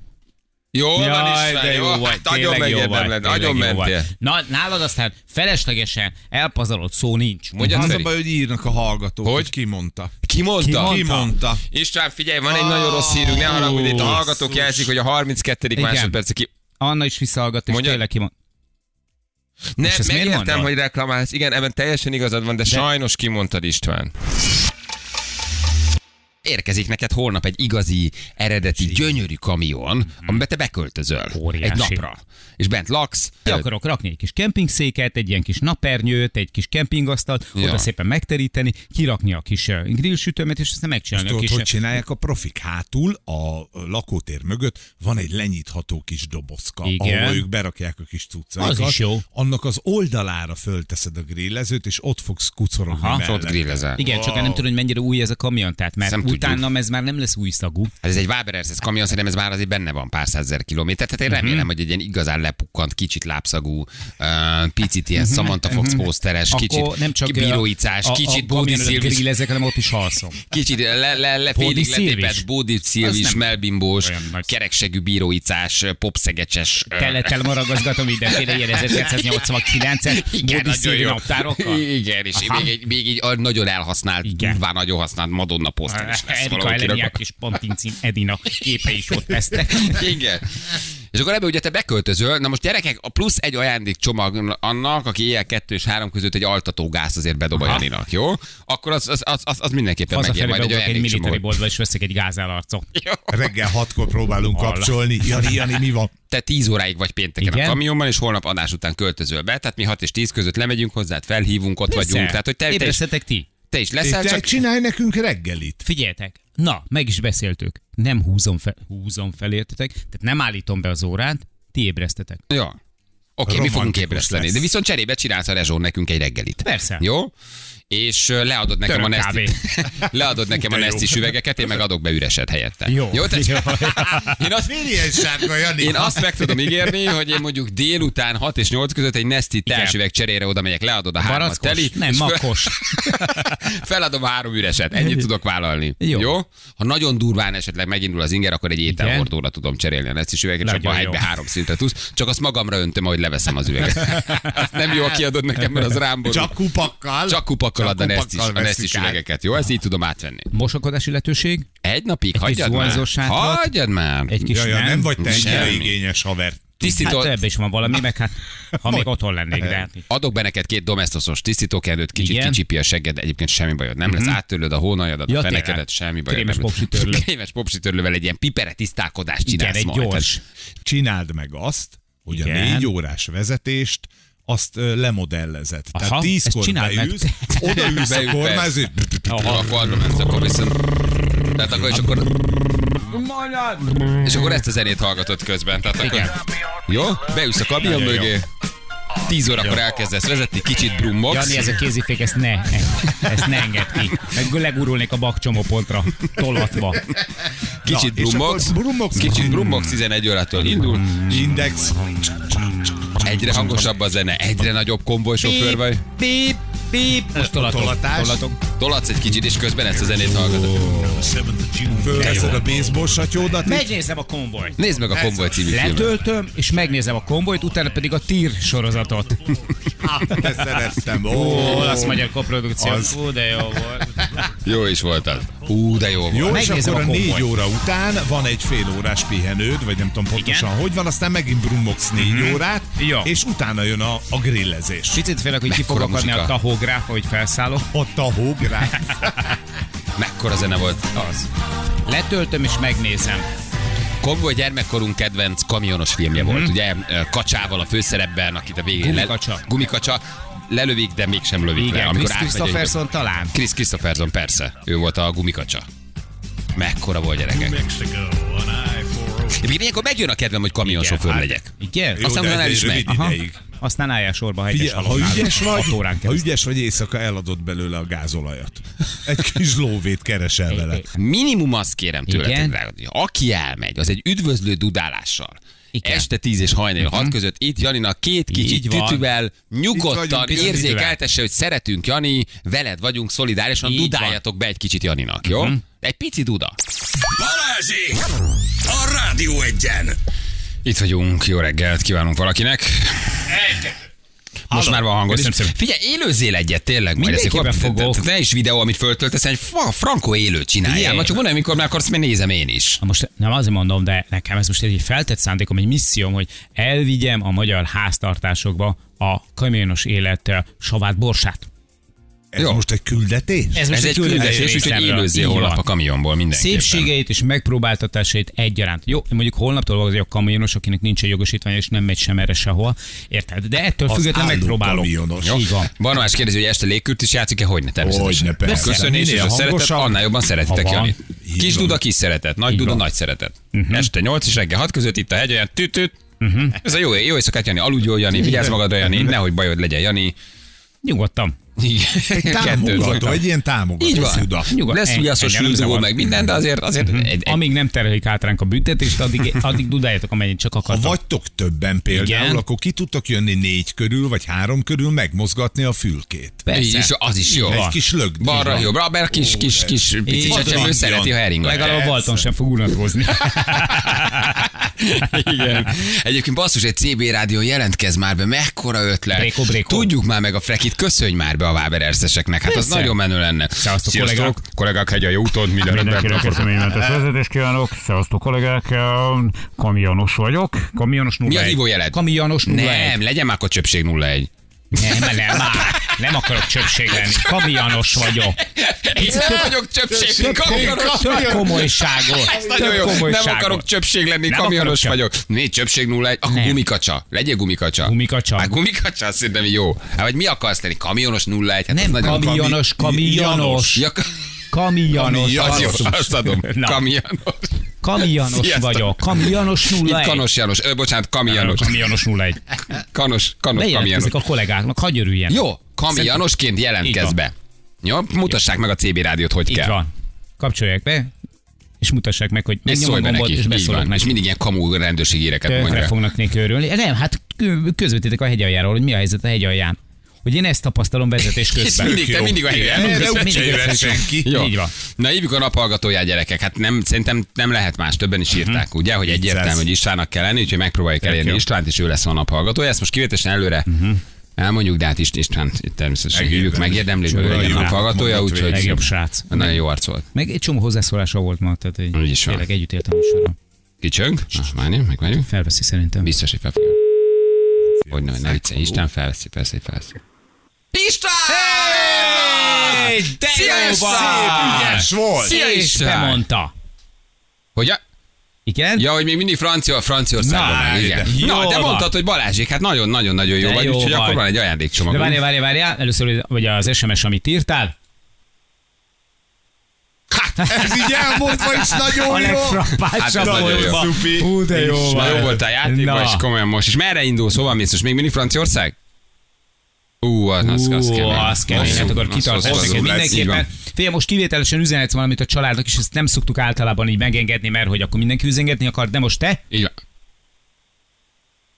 Jó van Jaj, István, de jó vagy, Hát nagyon tényleg jó vagy, megérdemled, nagyon jó vagy. mentél. Na, nálad aztán feleslegesen elpazarott szó nincs. Mondjad, Az a baj, hogy írnak a hallgatók, Hogy? hogy ki mondta. Ki mondta? Ki mondta? István, figyelj, van egy nagyon rossz hírünk, ne haragudj, itt a hallgatók jelzik, hogy a 32. Igen. másodperc ki... Anna is visszahallgat, és Mondjad. tényleg kimond. Nem, megértem, hogy reklamálsz. Igen, ebben teljesen igazad van, de, de sajnos kimondtad István. Érkezik neked holnap egy igazi, eredeti, gyönyörű kamion, amiben te beköltözöl Mhm. Óriási. egy napra. És bent laksz. Ki akarok rakni egy kis kempingszéket, egy ilyen kis napernyőt, egy kis kempingasztalt, Ja. oda szépen megteríteni, kirakni a kis eh, grillsütőmet, és aztán megcsinálni a Tudod, kis... hogy csinálják a profik? Hátul, a lakótér mögött van egy lenyitható kis dobozka, Igen. ahol ők berakják a kis cuccaikat. Az is jó. Annak az oldalára fölteszed a grillezőt, és ott fogsz kucorogni Aha. Ott grillezel. Igen, csak nem tudom, hogy mennyire új ez a kamion, tehát mert Nem tudjuk. utána ez már nem lesz új szagú. Hát ez egy Waber ez kamion, szerintem ez már azért benne van pár százezer kilométer. Tehát én remélem, hogy egy ilyen igazán lepukkant, kicsit lábszagú, picit ilyen Samantha Fox poszteres, Akkor kicsit nem csak bíróicás, kicsit Bódi Szilvis, grillezek, hanem ott is halszom. kicsit le, le, le, Bódi félig Szilvis? Bódi melbimbós, kereksegű bíróicás, popszegecses. ö, Teletel maragazgatom mindenféle ilyen 1989-et, Igen, Bódi Szilvi naptárokkal. Igen, és még egy, még egy nagyon elhasznált, durván nagyon használt Madonna poszter is lesz Erika Eleniák és Pantincin Edina képe is ott lesznek. Igen. És akkor ebbe ugye te beköltözöl, na most gyerekek, a plusz egy ajándékcsomag annak, aki éjjel kettő és három között egy altatógáz azért bedob a. Janinak, jó? Akkor az, az, az, az, az mindenképpen megér majd egy beugrok egy military ajándékcsomag. boltba, és veszek egy gázálarcot. Reggel hatkor próbálunk Hallá. kapcsolni. Jani, Jani, mi van? Te 10 óráig vagy pénteken Igen. a kamionban, és holnap adás után költözöl be, tehát mi 6 és 10 között lemegyünk hozzád, felhívunk, ott vagyunk. Tehát, hogy te, te, is, ti. Te is leszel, Te csak csinálj nekünk reggelit. Figyeljetek, na, meg is beszéltük. Nem húzom fel, húzom fel, értetek? Tehát nem állítom be az órát, ti ébresztetek. Ja. Oké, okay, mi fogunk ébreszteni. lesz. De viszont cserébe csinálsz a rezsón nekünk egy reggelit. Persze. Jó? És leadod nekem Török a Nesti, leadod nekem a. Nestis üvegeket, én meg adok be üreset helyette. Jó. Jó? Tehát, Jó. én, azt, Miért ilyen sárga, Jani? én azt meg tudom ígérni, hogy én mondjuk délután 6 és 8 között egy Nesti társüveg cserére oda megyek, leadod a Barackos? teli. Nem, makkos. Feladom a három üreset, ennyit tudok vállalni. Jó. Jó? Ha nagyon durván esetleg megindul az inger, akkor egy ételhordóra tudom cserélni a Nestis üveget, abban jó. egybe három szintre tudsz. Csak azt magamra öntöm, ahogy leveszem az üveget. Azt nem jó, kiadod nekem, mert az rám borul. Csak kupakkal. Csak kupakkal a kupakkal Nestis, a át. üvegeket. Jó, ezt így tudom átvenni. Mosakodási lehetőség? Egy napig, kis hagyjad már. Hagyjad már. Egy kis Ja, ja, nem? nem vagy te ennyire Semmi. igényes haver. Tisztító, Hát ebbe is van valami, meg hát ha még otthon lennék, de hát adok be neked két domesztosos tisztítókendőt, kicsit Igen. kicsipi a segged, egyébként semmi bajod. Nem lesz áttörlöd a hónajadat, Ja, a tényleg. fenekedet, semmi bajod. Krémes nem lesz. popsitörlő. Krémes popsitörlővel egy ilyen pipere tisztálkodást igen, csinálsz egy majd. gyors. Csináld meg azt, hogy a Igen. négy órás vezetést azt lemodellezett. Aha, Tehát tízkor beülsz, odaülsz a kormányzó, akkor akkor viszont... Tehát akkor, és akkor... És akkor ezt a zenét hallgatod közben. Tehát akkor... Jó? Beülsz a kamion Nagyon jó. Mögé. 10 órakor elkezdesz vezetni, kicsit brummogsz. Jani, ez a kézifék, ezt ne, ezt ne engedd ki. Meg legurulnék a bakcsomópontra, tolatva. Kicsit brummogsz. Kicsit brummogsz, 11 órától indul. Index. Egyre hangosabb a zene, egyre nagyobb konvojsofőr vagy. Bíp, bíp. Most tolatok. Tolatás. tolatok. Tolatsz egy kicsit, és közben ezt a zenét hallgatod. Fölveszed a baseball satyódat. Megnézem a konvojt. Nézd meg a Konvoj című filmet. Letöltöm, és megnézem a konvojt, utána pedig a tír sorozatot. De szerettem. Ó, Ó, olasz magyar koprodukció. Az. Fú, de jó volt. Jó is volt az. Ú, de jó volt. Jó, és Megnézem akkor a a négy óra után van egy fél órás pihenőd, vagy nem tudom pontosan Igen. hogy van, aztán megint brummogsz négy órát, Jó. és utána jön a, a grillezés. Picit félek, hogy ki fog akadni a tahográf, hogy felszállok. A hógrá. Mekkora zene volt. Az. Letöltöm és megnézem. Konvoj gyermekkorunk kedvenc kamionos filmje volt, ugye? Kacsával a főszerepben, akit a végén... le- Gumikacsa. Lelövik, de mégsem lövik le. Igen, Amikor Chris átmegy egy- Christopherson talán. Chris Christopherson, persze. Ő volt a gumikacsa. Mekkora volt gyerekek. Egyébként ilyenkor megjön a kedvem, hogy kamionsofőr hát, legyek. Igen? Jó, Aztán utána el egy is megy. Aztán álljál sorba a hegyes Figyelj, ha ügyes vagy, ha ügyes vagy éjszaka eladod belőle a gázolajat. Egy kis lóvét keresel vele. Minimum azt kérem tőled, aki elmegy, az egy üdvözlő dudálással. Igen. Este 10 és hajnali 6 között itt Janinak két kicsit van. tütüvel nyugodtan érzékeltesse, hogy szeretünk Jani, veled vagyunk szolidárisan, Így van. dudáljatok be egy kicsit Janinak, jó? Egy pici duda. Balázsi! A Rádió egyen! Itt vagyunk, jó reggelt kívánunk valakinek. Most már van hangod is. Köszönöm szépen. Figyelj, élőzzél egyet tényleg. Mindenképpen fogok. te- is videó, amit föltöltesz, egy frankó élő csináljál. Ma csak mondom, amikor már akarsz, mert nézem én is. Na most nem azért mondom, de nekem ez most egy feltett szándékom, egy misszióm, hogy elvigyem a magyar háztartásokba a kamionos élet savát borsát. Ez Jó. most egy küldetés? Ez, most Ez egy küldetés, úgyhogy részemről. élőzzél holnap a kamionból mindenképpen. Szépségeit és megpróbáltatásait egyaránt. Jó, mondjuk holnaptól vagyok kamionos, akinek nincs egy jogosítvány, és nem megy sem erre sehol. Érted? De ettől Az függetlenül megpróbálok. kamionos. Jó? Így van. Barnabás kérdezi, hogy este légkürt is játszik-e, hogy ne természetesen. Hogyne, persze. A köszönés és a szeretet, annál jobban szeretitek. Janit. Kis duda, kis szeretet. Nagy duda, nagy szeretet. Este 8 és reggel 6 között itt a hegy olyan tütüt. Ez a jó, jó éjszakát, Jani. Aludj jól, Jani. Vigyázz magadra, Jani. Nehogy bajod legyen, Jani. Nyugodtan. Igen. Egy támogató, egy ilyen támogató Így van. szuda. Nyugod- Lesz süldugó, zavar. meg minden, de azért, azért egy, egy, Amíg nem terhelik át ránk a büntetést, addig, addig dudáljatok, amennyit csak Ha akartok. vagytok többen például, Igen. akkor ki tudtok jönni négy körül, vagy három körül megmozgatni a fülkét. így is, az is jó. Egy kis lögd. Balra, jobbra, mert kis, kis, kis pici csecsemő szereti, ha heringat. Legalább a Persze. Balton sem fog unatkozni. Igen. Egyébként basszus, egy CB rádió jelentkezz már be, mekkora ötlet. Bréko, bréko. Tudjuk már meg a frekit, köszönj már be a Vábererszeseknek. Hát az Persze. nagyon menő lenne. Szevasztok, Sziasztok, kollégák. kollégák, hegy a jó úton, minden Mindenkinek rendben. eseménymentes vezetést kívánok. Szevasztok kollégák, kamionos vagyok. Kamionos 01. Mi a hívójeled? Kamionos 01. Nem, legyen már akkor csöpség 01. Nem, nem, már. Nem akarok csöpség lenni. Kamionos vagyok. Én nem vagyok csöpség, kamionos Több vagyok. komolyságot. Ez nagyon jó. Több Nem komolyságot. akarok csöpség lenni, Nem kamionos vagyok. Mi csöpség 01? Akkor Nem. gumikacsa. Legyél gumikacsa. Gumikacsa. Hát gumikacsa, szerintem jó. Hát vagy mi akarsz lenni? Kamionos 01? Hát az Nem nagyon- kamionos, kamionos. Ja, Kamionos. basszus. azt adom. Kamionos. Kamionos Sziasztok. vagyok. Kamionos Itt 01. Kanos János, ö, bocsánat, Kami János. Kamionos 01. Kanos, Kanos, Kami János. Bejelentkezik a kollégáknak, hagyj örüljen. Jó, Kami Jánosként Így jelentkezz be. Jó, mutassák meg a CB rádiót, hogy Így kell. van. Kapcsolják be, és mutassák meg, hogy szólj a gombot, neki, és beszólok van. És neki. mindig ilyen kamú rendőrségi éreket mondja. fognak neki örülni. Nem, hát kö- közvetítek a hegyaljáról, hogy mi a helyzet a hegyalján. Hogy én ezt tapasztalom vezetés És közben. mindig, te mindig a jöhet senki. Jó. Így van. Na hívjuk a naphallgatóját gyerekek. Hát nem, szerintem nem lehet más, többen is írták, ugye, hogy egyértelmű, hogy Istvánnak kell lenni, úgyhogy megpróbáljuk elérni jó. Istvánt, és ő lesz a naphallgatója. Ezt most kivétesen előre elmondjuk, de hát Ist- István természetesen hívjuk, megérdemli, hogy ő legyen naphallgatója, Mondott úgyhogy Legjobb srác. nagyon jó arc volt. Meg egy csomó hozzászólása volt ma, tehát egy, Úgy is van. tényleg együtt éltem a sorra. Kicsöng? Ah, várjunk, megvárjuk. Felveszi szerintem. Biztos, hogy felfogja. Hogy ne, ne viccelj, Isten felveszi, persze, hogy felveszi. István! Hey, de Szia, jó vagy! Ügyes volt. Szia, És István! bemondta. Hogy a... Igen? Ja, hogy még mindig Francia, Franciaországban Na, van, igen. de- Na, Jó de van. mondtad, hogy Balázsék, hát nagyon-nagyon-nagyon jó De vagy, jó úgyhogy akkor van egy ajándékcsomag. De várjál, várjál, várjál. Először, vagy az SMS, amit írtál. Ez így elmondva is A nagyon jó. legfrappásabb Hát ez nagyon jó. Szupi. Hú, de jó van. jó volt a játékban, és komolyan most. És merre indulsz, hova mész? Most még mindig Franciaország? Ú, az, az, az kemény. az kemény, hát akkor kitartás neked mindenképpen. Figyelj, most kivételesen üzenhetsz valamit a családnak, és ezt nem szoktuk általában így megengedni, mert hogy akkor mindenki üzengetni akar, de most te? Van.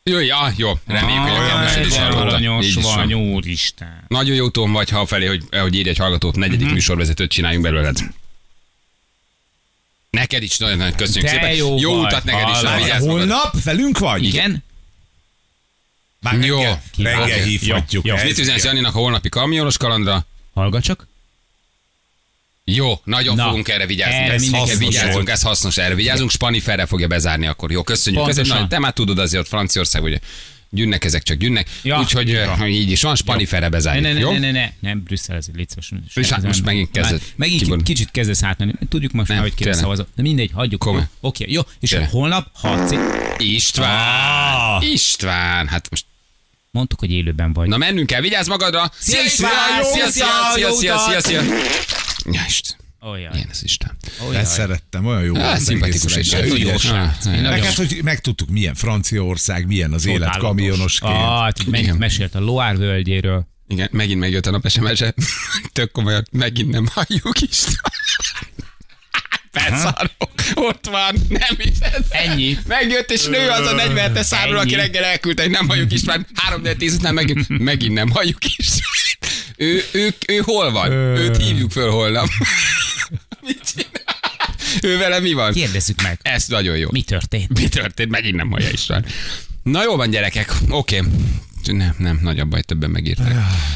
Jó, ja, jó. Reméljük, hogy a kedvesed is elmondta. Így is van. úristen. Nagyon jó tón vagy, ha felé, hogy, hogy írj egy hallgatót, negyedik Mhm. műsorvezetőt csináljunk belőled. Neked is nagyon nagyon köszönjük Te szépen. jó jó utat neked is. Holnap velünk vagy? Igen? Már Jó. reggel, reggel hívhatjuk. Jó, jó. Mit üzensz Janinak a holnapi kamionos kalandra? Hallgat csak. Jó, nagyon Na, fogunk erre vigyázni. Ez mindenki hasznos vigyázzunk, volt. ez hasznos, erre vigyázunk. Spani Ferre fogja bezárni akkor. Jó, köszönjük. Pontosan. köszönjük. Na, te már tudod azért, Franciaország, ugye gyűnnek ezek csak gyűnnek. Ja. Úgyhogy Ja. így is van, Spani Ferre Ne, bezárni. ne, ne, jó? ne, ne, ne, nem, Brüsszel, ez légy szíves. És hát most megint kezded Már Megint kiborulni. kicsit kezdesz átmenni. Tudjuk most Nem, már, hogy kire szavazol. De mindegy, hagyjuk. Oké, jó. És holnap, ha cé- István! Ah. István! Hát most mondtuk, hogy élőben vagy. Na mennünk kell, vigyázz magadra! Szia, István! Szia, szia, szia, szia, szia. Olyan. Milyen ez Isten. Ezt szerettem, olyan jó. Volt szimpatikus és ügyes. Ah, Nagyon Meg hát, hogy megtudtuk, milyen Franciaország, milyen az élet kamionosként. Ah, hát mesélt a Loire völgyéről. Igen, megint megjött a nap SMS-e. Tök komolyan, megint nem halljuk István. Beszarok. Ott van, nem hiszed. Ennyi. Megjött, és nő az a 47-es számról, aki reggel elküldte, hogy nem halljuk István. 3 4 10 után megint, megint nem halljuk István. Ő, ő, ő hol van? Őt hívjuk föl holnap. Mit csinál? Ő vele mi van? Kérdezzük meg. Ez nagyon jó. Mi történt? Mi történt? Megint nem hallja István. Na jó van, gyerekek. Oké. Nem, nem, nagyobb baj, többen megírták.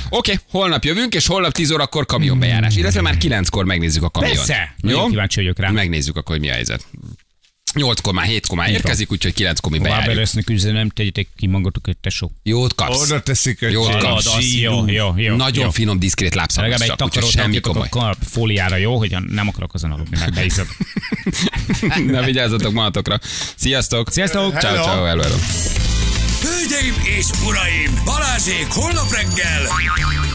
Oké, holnap jövünk, és holnap 10 órakor kamionbejárás. Illetve már 9-kor megnézzük a kamiont. Persze. Jó? kíváncsi vagyok rá. Megnézzük akkor, hogy mi a helyzet. 8-kor már, 7-kor már érkezik, úgyhogy 9-kor mi bejárjuk. Váberesznek üzenem, tegyetek ki magatok, tesó. Jót kapsz. Oda teszik egy Jó, kis kapsz. Az jó, jó, jó. Nagyon jó. finom, diszkrét lábszabas Legalább egy takarót semmi komoly. a fóliára, jó? Hogy nem akarok azon aludni, mert beizad. Na vigyázzatok magatokra. Sziasztok! Sziasztok! Ciao, ciao, hello, hello. Hölgyeim és uraim, Balázsék holnap reggel